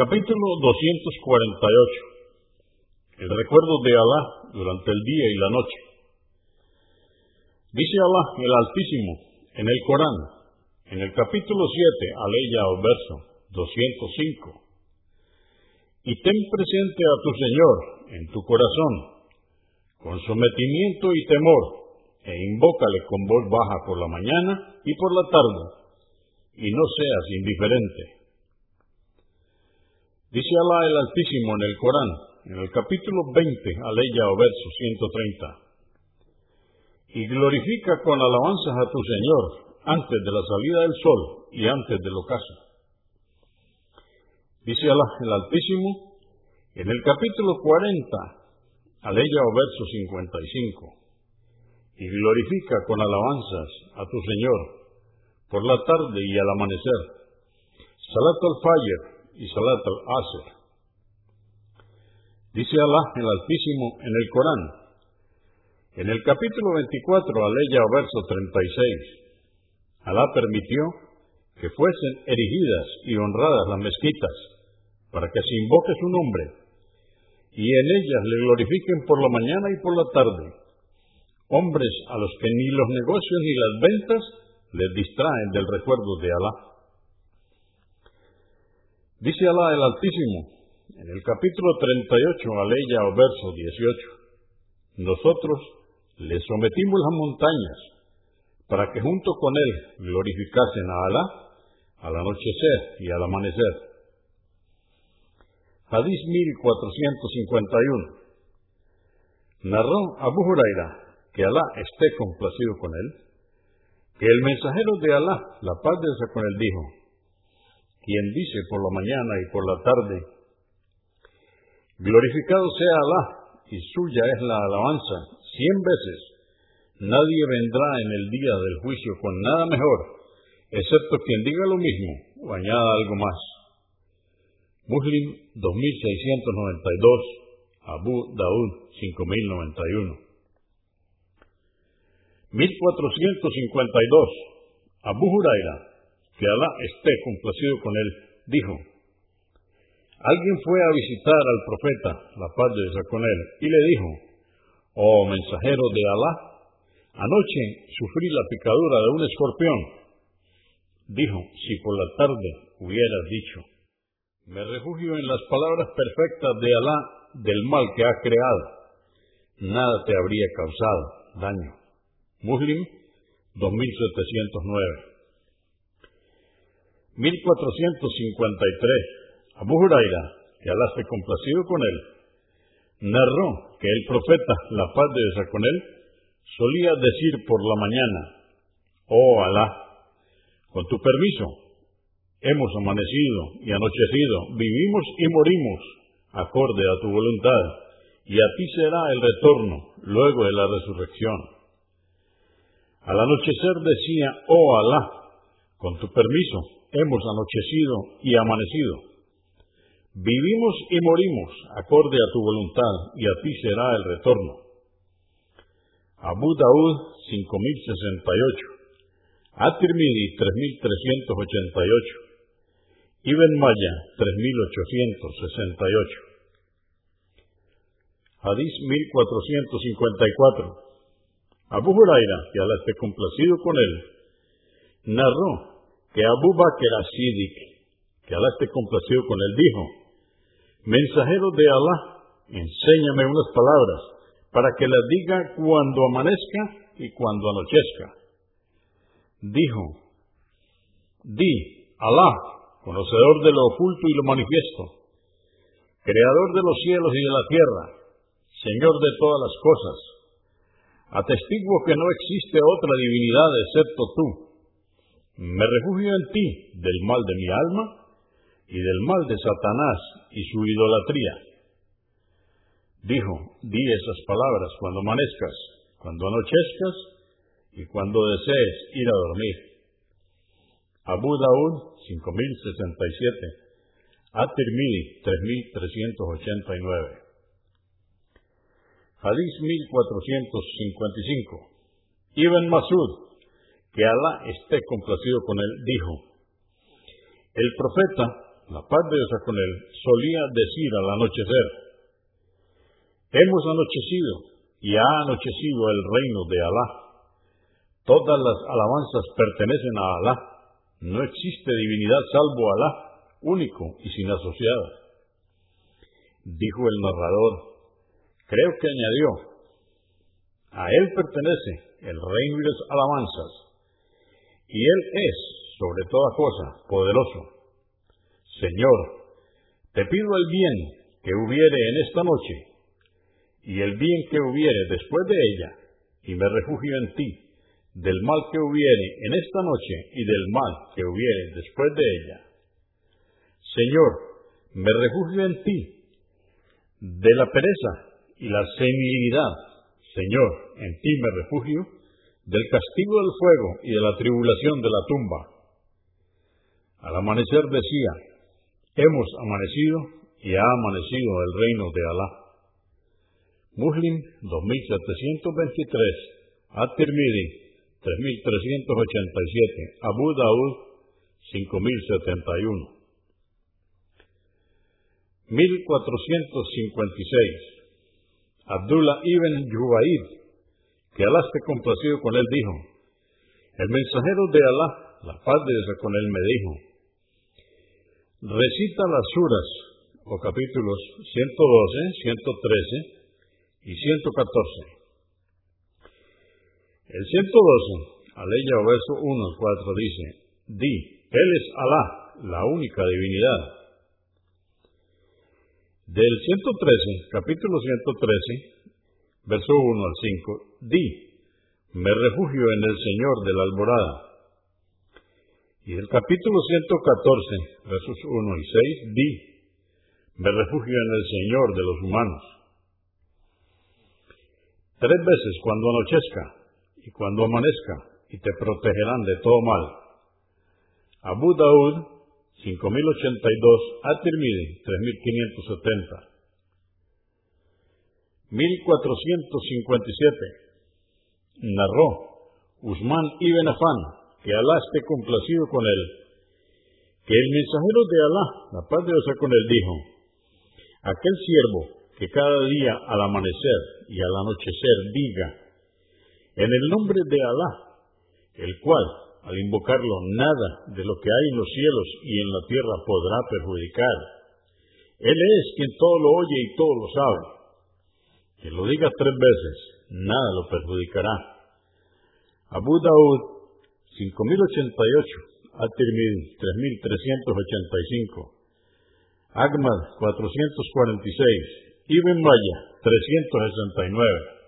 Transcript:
Capítulo 248. El recuerdo de Alá durante el día y la noche. Dice Alá el Altísimo en el Corán, en el capítulo 7, aleya o verso 205. Y ten presente a tu Señor en tu corazón, con sometimiento y temor, e invócale con voz baja por la mañana y por la tarde, y no seas indiferente. Dice Alá el Altísimo en el Corán, en el capítulo 20, aleya o verso 130. Y glorifica con alabanzas a tu Señor antes de la salida del sol y antes del ocaso. Dice Alá el Altísimo en el capítulo 40, aleya o verso 55 y glorifica con alabanzas a tu Señor por la tarde y al amanecer. Salat al-Fajr y Salat al-Asr. Dice Alá el Altísimo en el Corán, en el capítulo 24, aleya o verso 36, Alá permitió que fuesen erigidas y honradas las mezquitas, para que se invoque su nombre, y en ellas le glorifiquen por la mañana y por la tarde, hombres a los que ni los negocios ni las ventas les distraen del recuerdo de Alá. Dice Alá el Altísimo en el capítulo 38, aleya o verso 18, nosotros le sometimos las montañas para que junto con él glorificasen a Alá al anochecer y al amanecer. Hadís 1451. Narró Abu Huraira que Alá esté complacido con él, que el mensajero de Alá, la paz de con él, dijo, quien dice por la mañana y por la tarde, glorificado sea Alá y suya es la alabanza cien veces, nadie vendrá en el día del juicio con nada mejor, excepto quien diga lo mismo o añada algo más. Muslim 2692, Abu Daud 5091. 1452. Abu Huraira, que Alá esté complacido con él, dijo, Alguien fue a visitar al profeta, la paz de Dios con él, y le dijo, Oh mensajero de Alá, anoche sufrí la picadura de un escorpión. Dijo, si por la tarde hubieras dicho, me refugio en las palabras perfectas de Alá del mal que ha creado, nada te habría causado daño. Muslim 2709. 1453. Abu Huraira, que Alá esté complacido con él, narró que el profeta, la paz de Dios con él, solía decir por la mañana, Oh Alá, con tu permiso, hemos amanecido y anochecido, vivimos y morimos, acorde a tu voluntad, y a ti será el retorno luego de la resurrección. Al anochecer decía, oh Alá, con tu permiso, hemos anochecido y amanecido. Vivimos y morimos acorde a tu voluntad y a ti será el retorno. Abu Daud 5068, At-Tirmidhi 3388, Ibn Maya 3868. Hadís 1454. Abu Huraira, que Alá esté complacido con él, narró que Abu Bakr Asidik, que Alá esté complacido con él, dijo, Mensajero de Alá, enséñame unas palabras para que las diga cuando amanezca y cuando anochezca. Dijo, di, Alá, conocedor de lo oculto y lo manifiesto, creador de los cielos y de la tierra, Señor de todas las cosas, Atestiguo que no existe otra divinidad excepto tú. Me refugio en ti del mal de mi alma y del mal de Satanás y su idolatría. Dijo, di esas palabras cuando amanezcas, cuando anochezcas y cuando desees ir a dormir. Abu Daud 5067, At-Tirmidhi 3389. Hadís 1455. Ibn Masud, que Alá esté complacido con él, dijo, el profeta, la paz de Dios con él, solía decir al anochecer, hemos anochecido y ha anochecido el reino de Alá. Todas las alabanzas pertenecen a Alá. No existe divinidad salvo Alá, único y sin asociadas. Dijo el narrador, creo que añadió, a él pertenece el reino y las alabanzas, y él es, sobre toda cosa, poderoso. Señor, te pido el bien que hubiere en esta noche y el bien que hubiere después de ella, y me refugio en ti, del mal que hubiere en esta noche y del mal que hubiere después de ella. Señor, me refugio en ti, de la pereza y la senilidad. Señor, en ti me refugio, del castigo del fuego y de la tribulación de la tumba. Al amanecer decía, Hemos amanecido y ha amanecido el reino de Alá. Muslim 2723, At-Tirmidhi 3387, Abu Daud 5071. 1456. Abdullah ibn Jubair, que Alá esté complacido con él, dijo, el mensajero de Alá, la paz de Dios con él, me dijo, recita las suras o capítulos 112, 113 y 114. El 112, aleya o verso 1 al 4 dice, Di, Él es Alá, la única divinidad. Del 113, capítulo 113, verso 1 al 5, Di, me refugio en el Señor de la alborada y el capítulo 114, versos 1 y 6, di, me refugio en el Señor de los humanos. Tres veces cuando anochezca y cuando amanezca, y te protegerán de todo mal. Abu Daud, 5082, At-Tirmidhi, 3570. 1457. Narró Usman ibn Afán, que Alá esté complacido con él, que el mensajero de Alá, la paz de Dios con él, dijo, aquel siervo que cada día al amanecer y al anochecer diga, en el nombre de Alá, el cual, al invocarlo, nada de lo que hay en los cielos y en la tierra podrá perjudicar. Él es quien todo lo oye y todo lo sabe. Que lo diga tres veces, nada lo perjudicará. Abu Daud 5088, At-Tirmidhi 3385, Ahmad 446, Ibn Maya 369.